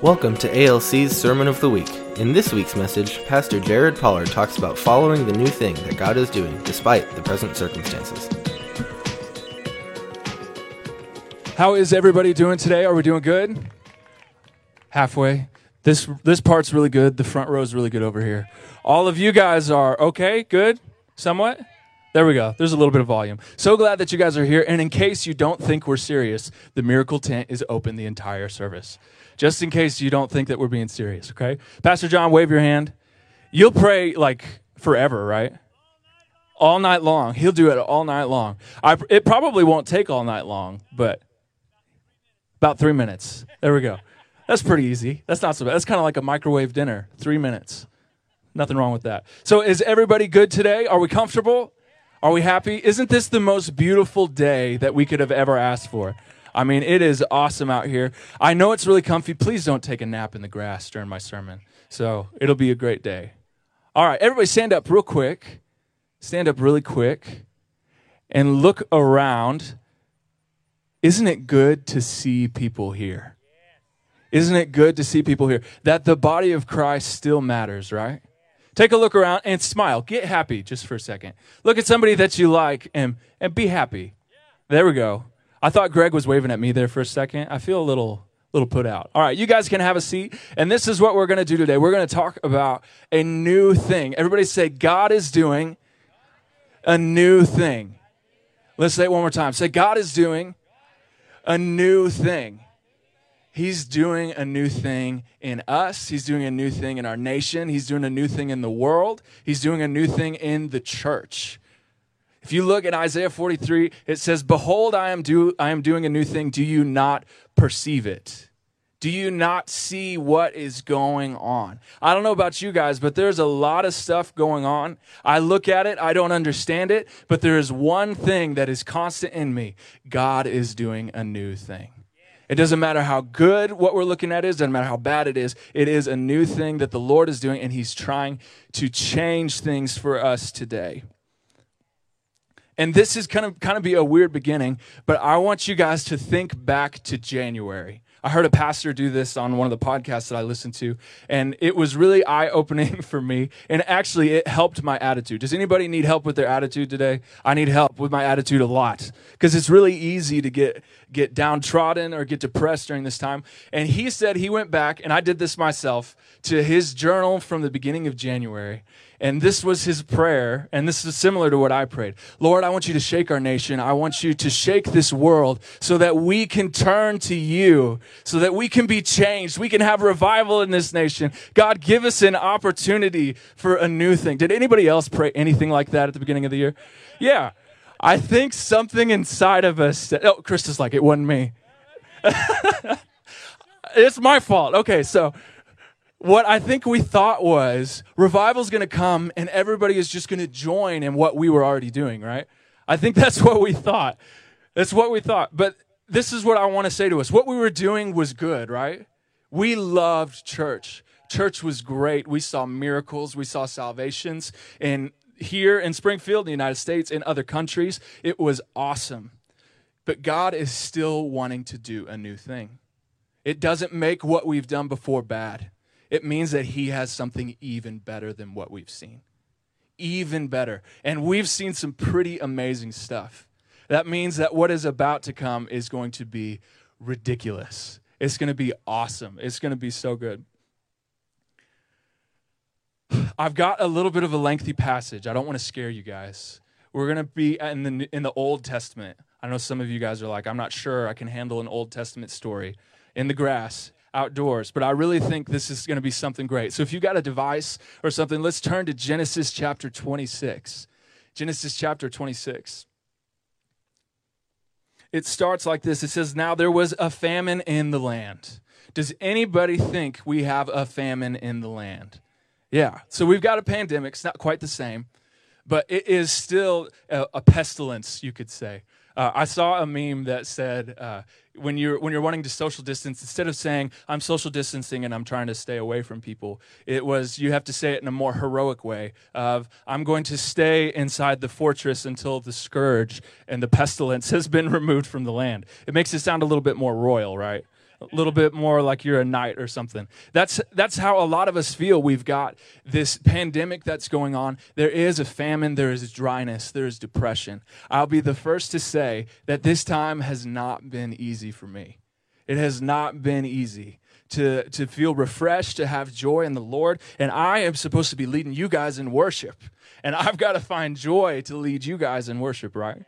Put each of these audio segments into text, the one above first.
Welcome to ALC's Sermon of the Week. In this week's message, Pastor Jared Pollard talks about following the new thing that God is doing despite the present circumstances. How is everybody doing today? Are we doing good? Halfway. This this part's really good. The front row is really good over here. All of you guys are okay, good, somewhat. There we go. There's a little bit of volume. So glad that you guys are here. And in case you don't think we're serious, the miracle tent is open the entire service just in case you don't think that we're being serious, okay? Pastor John, wave your hand. You'll pray like forever, right? All night long. He'll do it all night long. I, it probably won't take all night long, but about three minutes. There we go. That's pretty easy. That's not so bad. That's kind of like a microwave dinner. Three minutes. Nothing wrong with that. So, is everybody good today? Are we comfortable? Are we happy? Isn't this the most beautiful day that we could have ever asked for? I mean, it is awesome out here. I know it's really comfy. Please don't take a nap in the grass during my sermon. So it'll be a great day. All right, everybody stand up real quick. Stand up really quick and look around. Isn't it good to see people here? Isn't it good to see people here? That the body of Christ still matters, right? Take a look around and smile. Get happy just for a second. Look at somebody that you like and, and be happy. There we go. I thought Greg was waving at me there for a second. I feel a little little put out. All right, you guys can have a seat. And this is what we're going to do today. We're going to talk about a new thing. Everybody say God is doing a new thing. Let's say it one more time. Say God is doing a new thing. He's doing a new thing in us. He's doing a new thing in our nation. He's doing a new thing in the world. He's doing a new thing in the church. If you look at Isaiah 43, it says, Behold, I am, do, I am doing a new thing. Do you not perceive it? Do you not see what is going on? I don't know about you guys, but there's a lot of stuff going on. I look at it, I don't understand it, but there is one thing that is constant in me God is doing a new thing. It doesn't matter how good what we're looking at is, doesn't matter how bad it is. It is a new thing that the Lord is doing, and He's trying to change things for us today. And this is kind of kind of be a weird beginning, but I want you guys to think back to January. I heard a pastor do this on one of the podcasts that I listened to, and it was really eye opening for me. And actually, it helped my attitude. Does anybody need help with their attitude today? I need help with my attitude a lot because it's really easy to get get downtrodden or get depressed during this time. And he said he went back, and I did this myself, to his journal from the beginning of January. And this was his prayer, and this is similar to what I prayed. Lord, I want you to shake our nation. I want you to shake this world so that we can turn to you, so that we can be changed. We can have revival in this nation. God, give us an opportunity for a new thing. Did anybody else pray anything like that at the beginning of the year? Yeah. I think something inside of us. Oh, Chris is like, it wasn't me. it's my fault. Okay, so what I think we thought was revival's going to come and everybody is just going to join in what we were already doing, right? I think that's what we thought. That's what we thought. But this is what I want to say to us. What we were doing was good, right? We loved church. Church was great. We saw miracles, we saw salvations. And here in Springfield, in the United States, in other countries, it was awesome. But God is still wanting to do a new thing. It doesn't make what we've done before bad it means that he has something even better than what we've seen. Even better. And we've seen some pretty amazing stuff. That means that what is about to come is going to be ridiculous. It's going to be awesome. It's going to be so good. I've got a little bit of a lengthy passage. I don't want to scare you guys. We're going to be in the, in the Old Testament. I know some of you guys are like, I'm not sure I can handle an Old Testament story. In the grass, outdoors. But I really think this is going to be something great. So if you got a device or something, let's turn to Genesis chapter 26. Genesis chapter 26. It starts like this it says, Now there was a famine in the land. Does anybody think we have a famine in the land? Yeah. So we've got a pandemic. It's not quite the same, but it is still a, a pestilence, you could say. Uh, I saw a meme that said, uh, when you're when you're wanting to social distance, instead of saying I'm social distancing and I'm trying to stay away from people, it was you have to say it in a more heroic way of I'm going to stay inside the fortress until the scourge and the pestilence has been removed from the land. It makes it sound a little bit more royal, right? A little bit more like you're a knight or something. That's that's how a lot of us feel. We've got this pandemic that's going on. There is a famine, there is dryness, there is depression. I'll be the first to say that this time has not been easy for me. It has not been easy to, to feel refreshed, to have joy in the Lord. And I am supposed to be leading you guys in worship. And I've got to find joy to lead you guys in worship, right?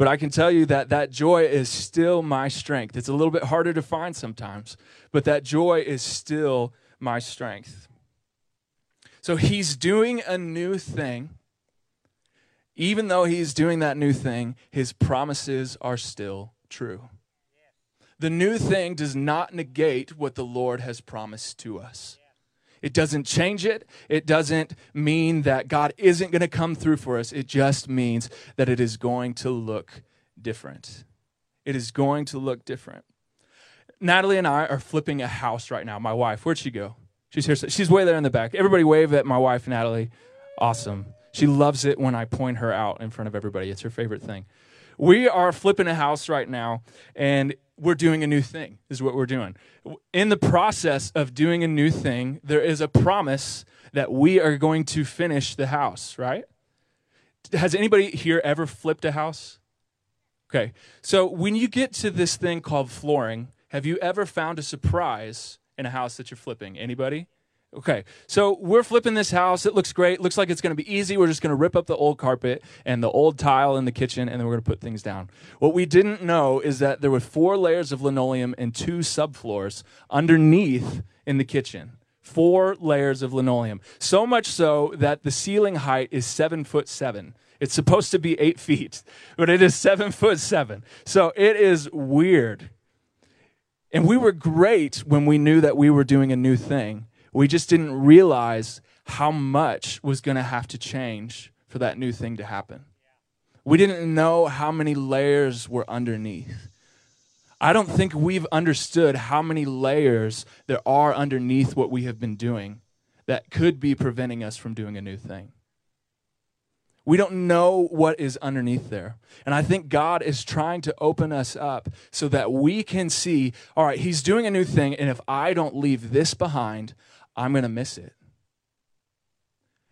But I can tell you that that joy is still my strength. It's a little bit harder to find sometimes, but that joy is still my strength. So he's doing a new thing. Even though he's doing that new thing, his promises are still true. The new thing does not negate what the Lord has promised to us. It doesn't change it. It doesn't mean that God isn't going to come through for us. It just means that it is going to look different. It is going to look different. Natalie and I are flipping a house right now. My wife, where'd she go? She's here. She's way there in the back. Everybody wave at my wife, Natalie. Awesome. She loves it when I point her out in front of everybody. It's her favorite thing. We are flipping a house right now, and we're doing a new thing, is what we're doing. In the process of doing a new thing, there is a promise that we are going to finish the house, right? Has anybody here ever flipped a house? Okay, so when you get to this thing called flooring, have you ever found a surprise in a house that you're flipping? Anybody? Okay, so we're flipping this house. It looks great. Looks like it's going to be easy. We're just going to rip up the old carpet and the old tile in the kitchen, and then we're going to put things down. What we didn't know is that there were four layers of linoleum and two subfloors underneath in the kitchen. Four layers of linoleum. So much so that the ceiling height is seven foot seven. It's supposed to be eight feet, but it is seven foot seven. So it is weird. And we were great when we knew that we were doing a new thing we just didn't realize how much was going to have to change for that new thing to happen. We didn't know how many layers were underneath. I don't think we've understood how many layers there are underneath what we have been doing that could be preventing us from doing a new thing. We don't know what is underneath there. And I think God is trying to open us up so that we can see all right, He's doing a new thing, and if I don't leave this behind, I'm going to miss it.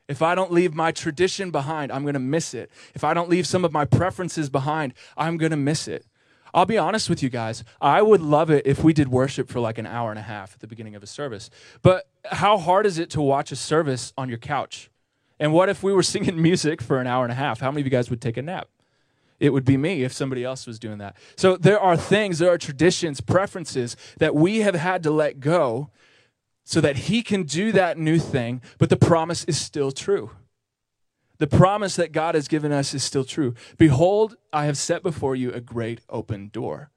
If I don't leave my tradition behind, I'm going to miss it. If I don't leave some of my preferences behind, I'm going to miss it. I'll be honest with you guys. I would love it if we did worship for like an hour and a half at the beginning of a service. But how hard is it to watch a service on your couch? And what if we were singing music for an hour and a half? How many of you guys would take a nap? It would be me if somebody else was doing that. So there are things, there are traditions, preferences that we have had to let go so that he can do that new thing, but the promise is still true. The promise that God has given us is still true. Behold, I have set before you a great open door.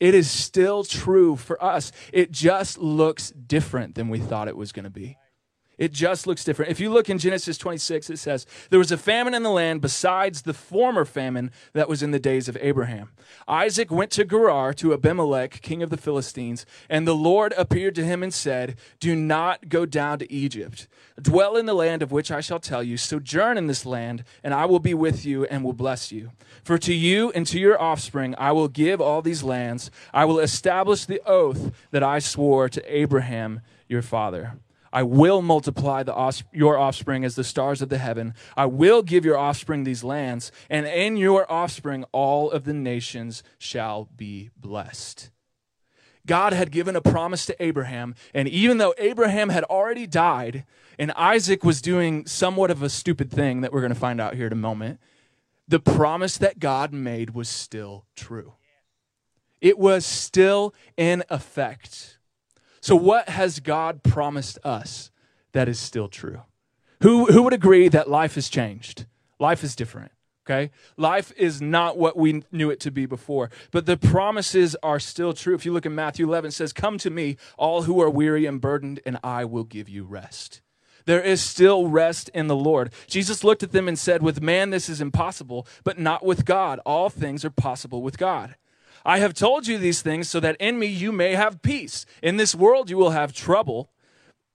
It is still true for us. It just looks different than we thought it was going to be. It just looks different. If you look in Genesis 26, it says, There was a famine in the land besides the former famine that was in the days of Abraham. Isaac went to Gerar to Abimelech, king of the Philistines, and the Lord appeared to him and said, Do not go down to Egypt. Dwell in the land of which I shall tell you. Sojourn in this land, and I will be with you and will bless you. For to you and to your offspring I will give all these lands. I will establish the oath that I swore to Abraham your father. I will multiply the, your offspring as the stars of the heaven. I will give your offspring these lands, and in your offspring all of the nations shall be blessed. God had given a promise to Abraham, and even though Abraham had already died, and Isaac was doing somewhat of a stupid thing that we're going to find out here in a moment, the promise that God made was still true. It was still in effect. So, what has God promised us that is still true? Who, who would agree that life has changed? Life is different, okay? Life is not what we knew it to be before, but the promises are still true. If you look at Matthew 11, it says, Come to me, all who are weary and burdened, and I will give you rest. There is still rest in the Lord. Jesus looked at them and said, With man this is impossible, but not with God. All things are possible with God. I have told you these things so that in me you may have peace. In this world you will have trouble,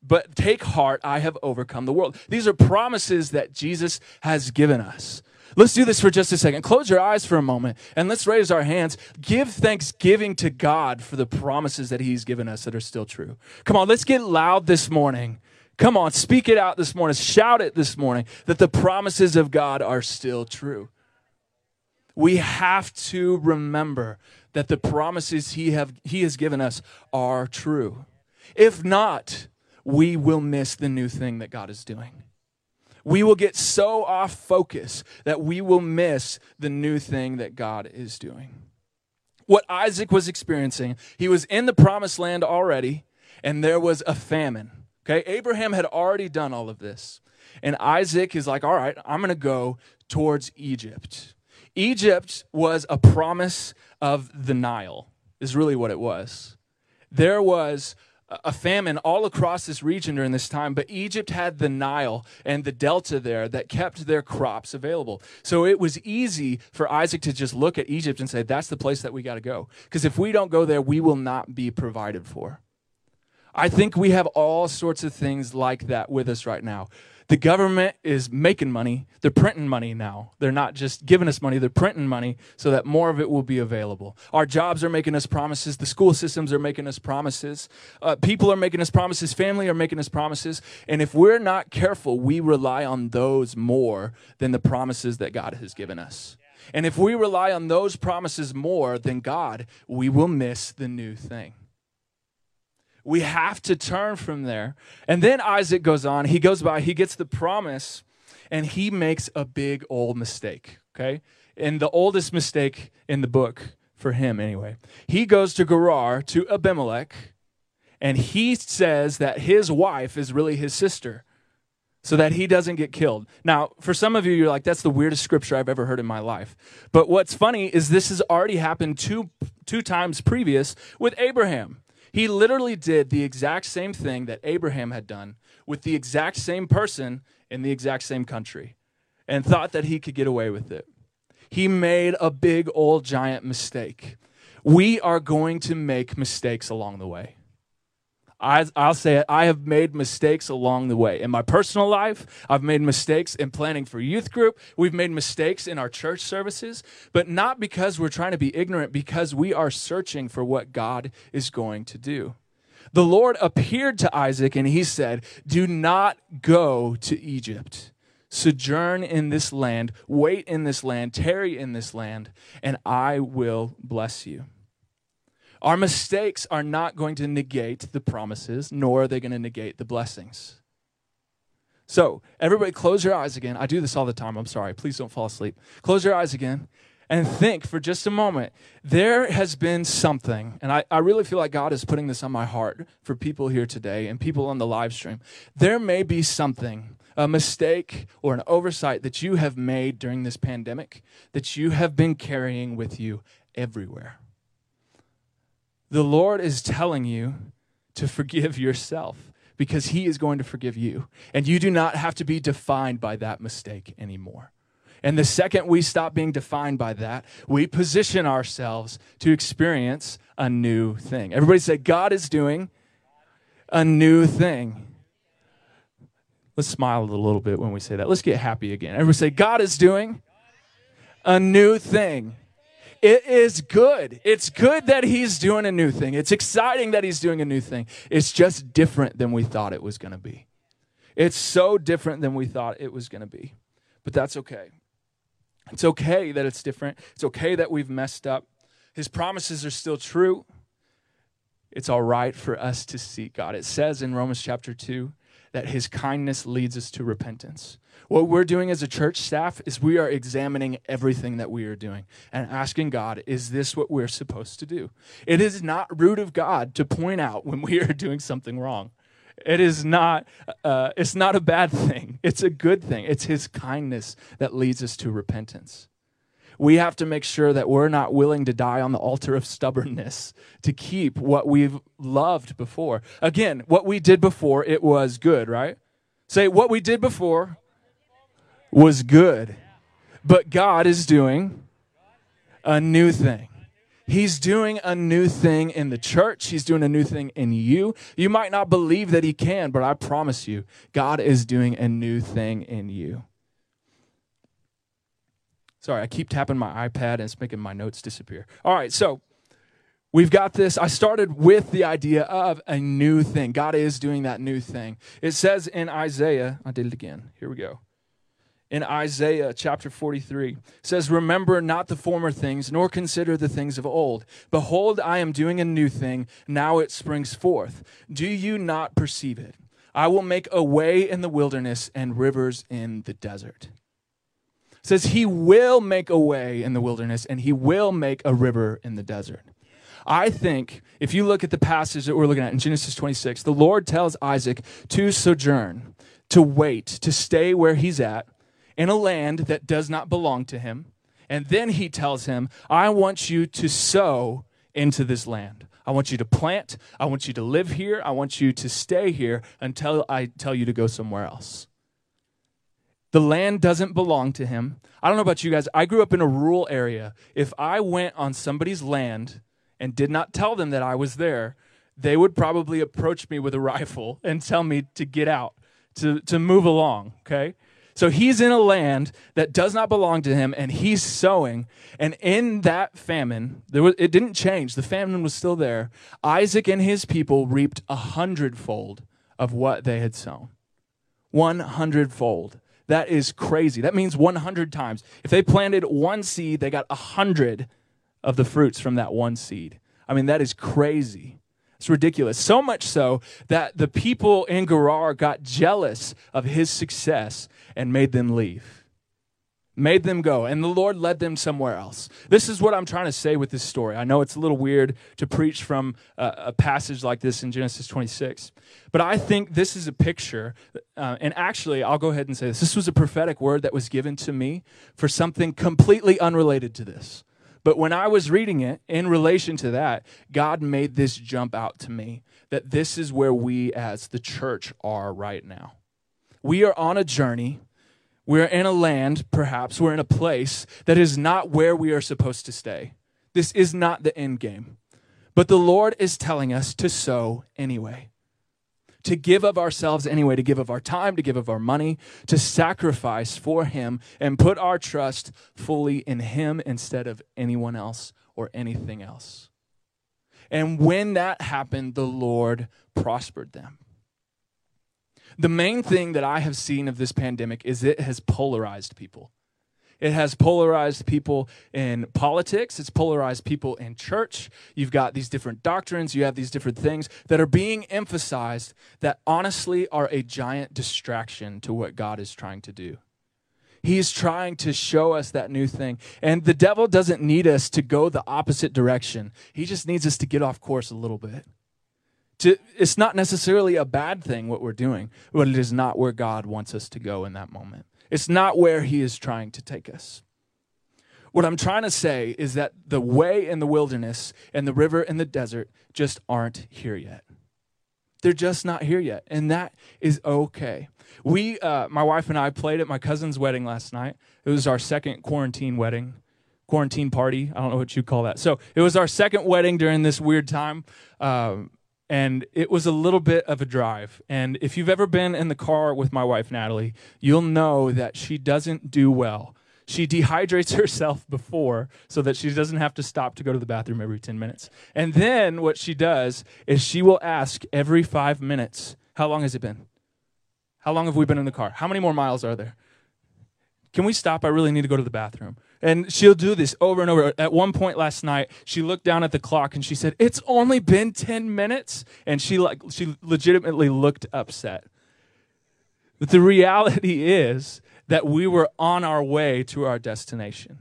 but take heart, I have overcome the world. These are promises that Jesus has given us. Let's do this for just a second. Close your eyes for a moment and let's raise our hands. Give thanksgiving to God for the promises that He's given us that are still true. Come on, let's get loud this morning. Come on, speak it out this morning. Shout it this morning that the promises of God are still true. We have to remember that the promises he, have, he has given us are true. If not, we will miss the new thing that God is doing we will get so off focus that we will miss the new thing that God is doing. What Isaac was experiencing, he was in the promised land already, and there was a famine. Okay, Abraham had already done all of this. And Isaac is like, all right, I'm going to go towards Egypt. Egypt was a promise of the Nile, is really what it was. There was a famine all across this region during this time, but Egypt had the Nile and the delta there that kept their crops available. So it was easy for Isaac to just look at Egypt and say, that's the place that we got to go. Because if we don't go there, we will not be provided for. I think we have all sorts of things like that with us right now. The government is making money. They're printing money now. They're not just giving us money, they're printing money so that more of it will be available. Our jobs are making us promises. The school systems are making us promises. Uh, people are making us promises. Family are making us promises. And if we're not careful, we rely on those more than the promises that God has given us. And if we rely on those promises more than God, we will miss the new thing. We have to turn from there. And then Isaac goes on. He goes by, he gets the promise, and he makes a big old mistake, okay? And the oldest mistake in the book for him, anyway. He goes to Gerar, to Abimelech, and he says that his wife is really his sister so that he doesn't get killed. Now, for some of you, you're like, that's the weirdest scripture I've ever heard in my life. But what's funny is this has already happened two, two times previous with Abraham. He literally did the exact same thing that Abraham had done with the exact same person in the exact same country and thought that he could get away with it. He made a big old giant mistake. We are going to make mistakes along the way. I, will say it, I have made mistakes along the way. In my personal life, I've made mistakes in planning for youth group. We've made mistakes in our church services, but not because we're trying to be ignorant, because we are searching for what God is going to do. The Lord appeared to Isaac and he said, Do not go to Egypt. Sojourn in this land, wait in this land, tarry in this land, and I will bless you. Our mistakes are not going to negate the promises, nor are they going to negate the blessings. So, everybody, close your eyes again. I do this all the time. I'm sorry. Please don't fall asleep. Close your eyes again and think for just a moment. There has been something, and I, I really feel like God is putting this on my heart for people here today and people on the live stream. There may be something, a mistake or an oversight that you have made during this pandemic that you have been carrying with you everywhere. The Lord is telling you to forgive yourself because He is going to forgive you. And you do not have to be defined by that mistake anymore. And the second we stop being defined by that, we position ourselves to experience a new thing. Everybody say, God is doing a new thing. Let's smile a little bit when we say that. Let's get happy again. Everybody say, God is doing a new thing. It is good. It's good that he's doing a new thing. It's exciting that he's doing a new thing. It's just different than we thought it was going to be. It's so different than we thought it was going to be. But that's okay. It's okay that it's different. It's okay that we've messed up. His promises are still true. It's all right for us to seek God. It says in Romans chapter 2 that his kindness leads us to repentance. What we're doing as a church staff is we are examining everything that we are doing and asking God, is this what we're supposed to do? It is not rude of God to point out when we are doing something wrong. It is not, uh, it's not a bad thing. It's a good thing. It's his kindness that leads us to repentance. We have to make sure that we're not willing to die on the altar of stubbornness to keep what we've loved before. Again, what we did before, it was good, right? Say, what we did before was good. But God is doing a new thing. He's doing a new thing in the church. He's doing a new thing in you. You might not believe that He can, but I promise you, God is doing a new thing in you. Sorry, I keep tapping my iPad and it's making my notes disappear. All right, so we've got this. I started with the idea of a new thing. God is doing that new thing. It says in Isaiah, I did it again. Here we go. In Isaiah chapter 43 says, Remember not the former things, nor consider the things of old. Behold, I am doing a new thing. Now it springs forth. Do you not perceive it? I will make a way in the wilderness and rivers in the desert says he will make a way in the wilderness and he will make a river in the desert. I think if you look at the passage that we're looking at in Genesis 26, the Lord tells Isaac to sojourn, to wait, to stay where he's at in a land that does not belong to him. And then he tells him, I want you to sow into this land. I want you to plant. I want you to live here. I want you to stay here until I tell you to go somewhere else. The land doesn't belong to him. I don't know about you guys. I grew up in a rural area. If I went on somebody's land and did not tell them that I was there, they would probably approach me with a rifle and tell me to get out, to, to move along, okay? So he's in a land that does not belong to him, and he's sowing. And in that famine, there was, it didn't change. The famine was still there. Isaac and his people reaped a hundredfold of what they had sown. One hundredfold. That is crazy. That means 100 times. If they planted one seed, they got 100 of the fruits from that one seed. I mean, that is crazy. It's ridiculous. So much so that the people in Gerar got jealous of his success and made them leave made them go, and the Lord led them somewhere else. This is what I'm trying to say with this story. I know it's a little weird to preach from a, a passage like this in Genesis 26, but I think this is a picture. Uh, and actually, I'll go ahead and say this this was a prophetic word that was given to me for something completely unrelated to this. But when I was reading it in relation to that, God made this jump out to me that this is where we as the church are right now. We are on a journey we're in a land, perhaps, we're in a place that is not where we are supposed to stay. This is not the end game. But the Lord is telling us to sow anyway, to give of ourselves anyway, to give of our time, to give of our money, to sacrifice for Him and put our trust fully in Him instead of anyone else or anything else. And when that happened, the Lord prospered them. The main thing that I have seen of this pandemic is it has polarized people. It has polarized people in politics. It's polarized people in church. You've got these different doctrines. You have these different things that are being emphasized that honestly are a giant distraction to what God is trying to do. He's trying to show us that new thing. And the devil doesn't need us to go the opposite direction, he just needs us to get off course a little bit to, it's not necessarily a bad thing what we're doing, but it is not where God wants us to go in that moment. It's not where He is trying to take us. What I'm trying to say is that the way in the wilderness and the river in the desert just aren't here yet. They're just not here yet, and that is okay. We, uh, my wife and I, played at my cousin's wedding last night. It was our second quarantine wedding, quarantine party. I don't know what you call that. So it was our second wedding during this weird time. Um, and it was a little bit of a drive. And if you've ever been in the car with my wife, Natalie, you'll know that she doesn't do well. She dehydrates herself before so that she doesn't have to stop to go to the bathroom every 10 minutes. And then what she does is she will ask every five minutes, How long has it been? How long have we been in the car? How many more miles are there? Can we stop? I really need to go to the bathroom. And she'll do this over and over. At one point last night, she looked down at the clock and she said, "It's only been 10 minutes." And she like she legitimately looked upset. But the reality is that we were on our way to our destination.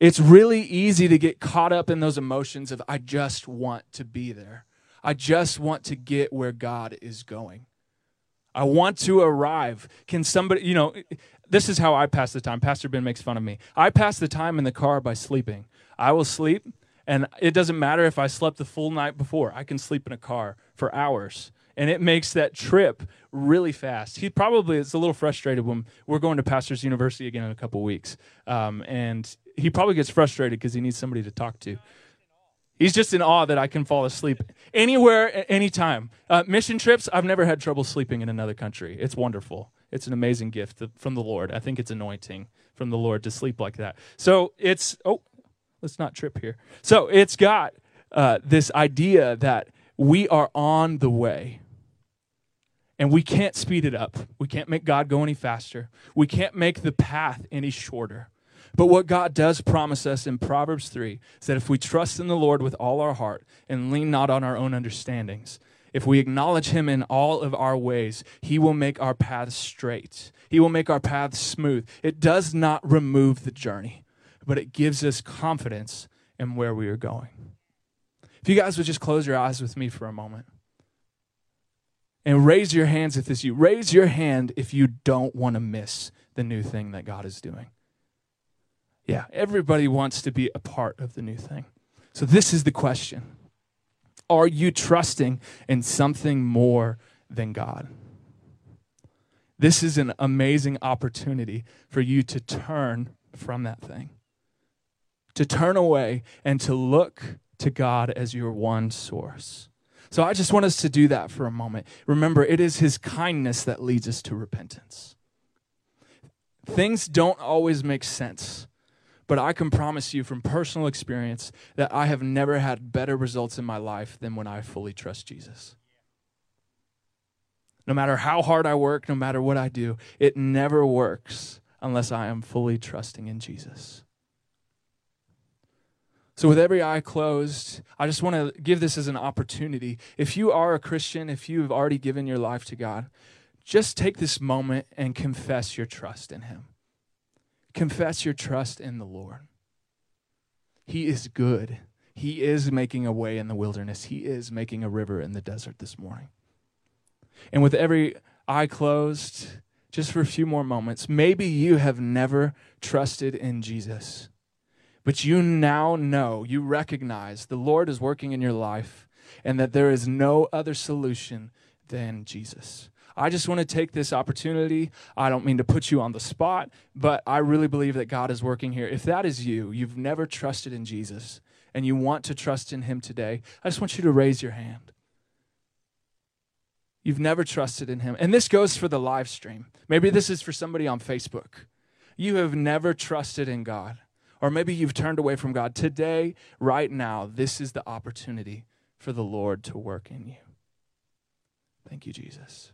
It's really easy to get caught up in those emotions of I just want to be there. I just want to get where God is going. I want to arrive. Can somebody, you know, this is how I pass the time. Pastor Ben makes fun of me. I pass the time in the car by sleeping. I will sleep, and it doesn't matter if I slept the full night before. I can sleep in a car for hours, and it makes that trip really fast. He probably is a little frustrated when we're going to Pastors University again in a couple weeks, um, and he probably gets frustrated because he needs somebody to talk to. He's just in awe that I can fall asleep anywhere, anytime. Uh, mission trips, I've never had trouble sleeping in another country. It's wonderful. It's an amazing gift from the Lord. I think it's anointing from the Lord to sleep like that. So it's, oh, let's not trip here. So it's got uh, this idea that we are on the way. And we can't speed it up. We can't make God go any faster. We can't make the path any shorter. But what God does promise us in Proverbs 3 is that if we trust in the Lord with all our heart and lean not on our own understandings, if we acknowledge Him in all of our ways, He will make our paths straight. He will make our paths smooth. It does not remove the journey, but it gives us confidence in where we are going. If you guys would just close your eyes with me for a moment and raise your hands if this you. Raise your hand if you don't want to miss the new thing that God is doing. Yeah, everybody wants to be a part of the new thing. So, this is the question Are you trusting in something more than God? This is an amazing opportunity for you to turn from that thing, to turn away and to look to God as your one source. So I just want us to do that for a moment. Remember, it is His kindness that leads us to repentance. Things don't always make sense. But I can promise you from personal experience that I have never had better results in my life than when I fully trust Jesus. No matter how hard I work, no matter what I do, it never works unless I am fully trusting in Jesus. So, with every eye closed, I just want to give this as an opportunity. If you are a Christian, if you have already given your life to God, just take this moment and confess your trust in Him. Confess your trust in the Lord. He is good. He is making a way in the wilderness. He is making a river in the desert this morning. And with every eye closed, just for a few more moments, maybe you have never trusted in Jesus, but you now know, you recognize the Lord is working in your life and that there is no other solution than Jesus. I just want to take this opportunity. I don't mean to put you on the spot, but I really believe that God is working here. If that is you, you've never trusted in Jesus, and you want to trust in Him today, I just want you to raise your hand. You've never trusted in Him. And this goes for the live stream. Maybe this is for somebody on Facebook. You have never trusted in God, or maybe you've turned away from God. Today, right now, this is the opportunity for the Lord to work in you. Thank you, Jesus.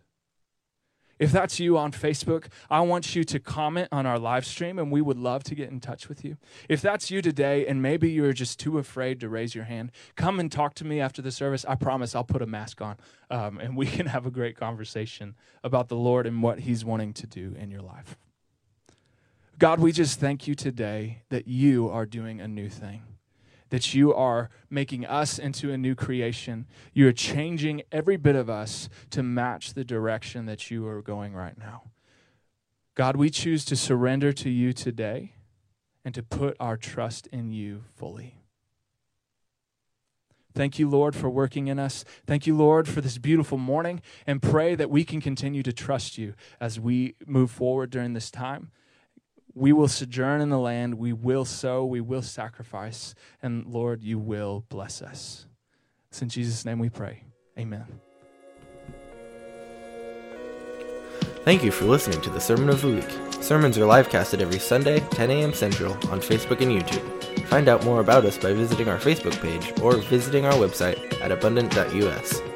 If that's you on Facebook, I want you to comment on our live stream and we would love to get in touch with you. If that's you today and maybe you're just too afraid to raise your hand, come and talk to me after the service. I promise I'll put a mask on um, and we can have a great conversation about the Lord and what He's wanting to do in your life. God, we just thank you today that you are doing a new thing that you are making us into a new creation. You are changing every bit of us to match the direction that you are going right now. God, we choose to surrender to you today and to put our trust in you fully. Thank you, Lord, for working in us. Thank you, Lord, for this beautiful morning, and pray that we can continue to trust you as we move forward during this time we will sojourn in the land, we will sow, we will sacrifice, and Lord, you will bless us. It's in Jesus' name we pray. Amen. Thank you for listening to the Sermon of the Week. Sermons are live casted every Sunday, 10 a.m. Central, on Facebook and YouTube. Find out more about us by visiting our Facebook page or visiting our website at abundant.us.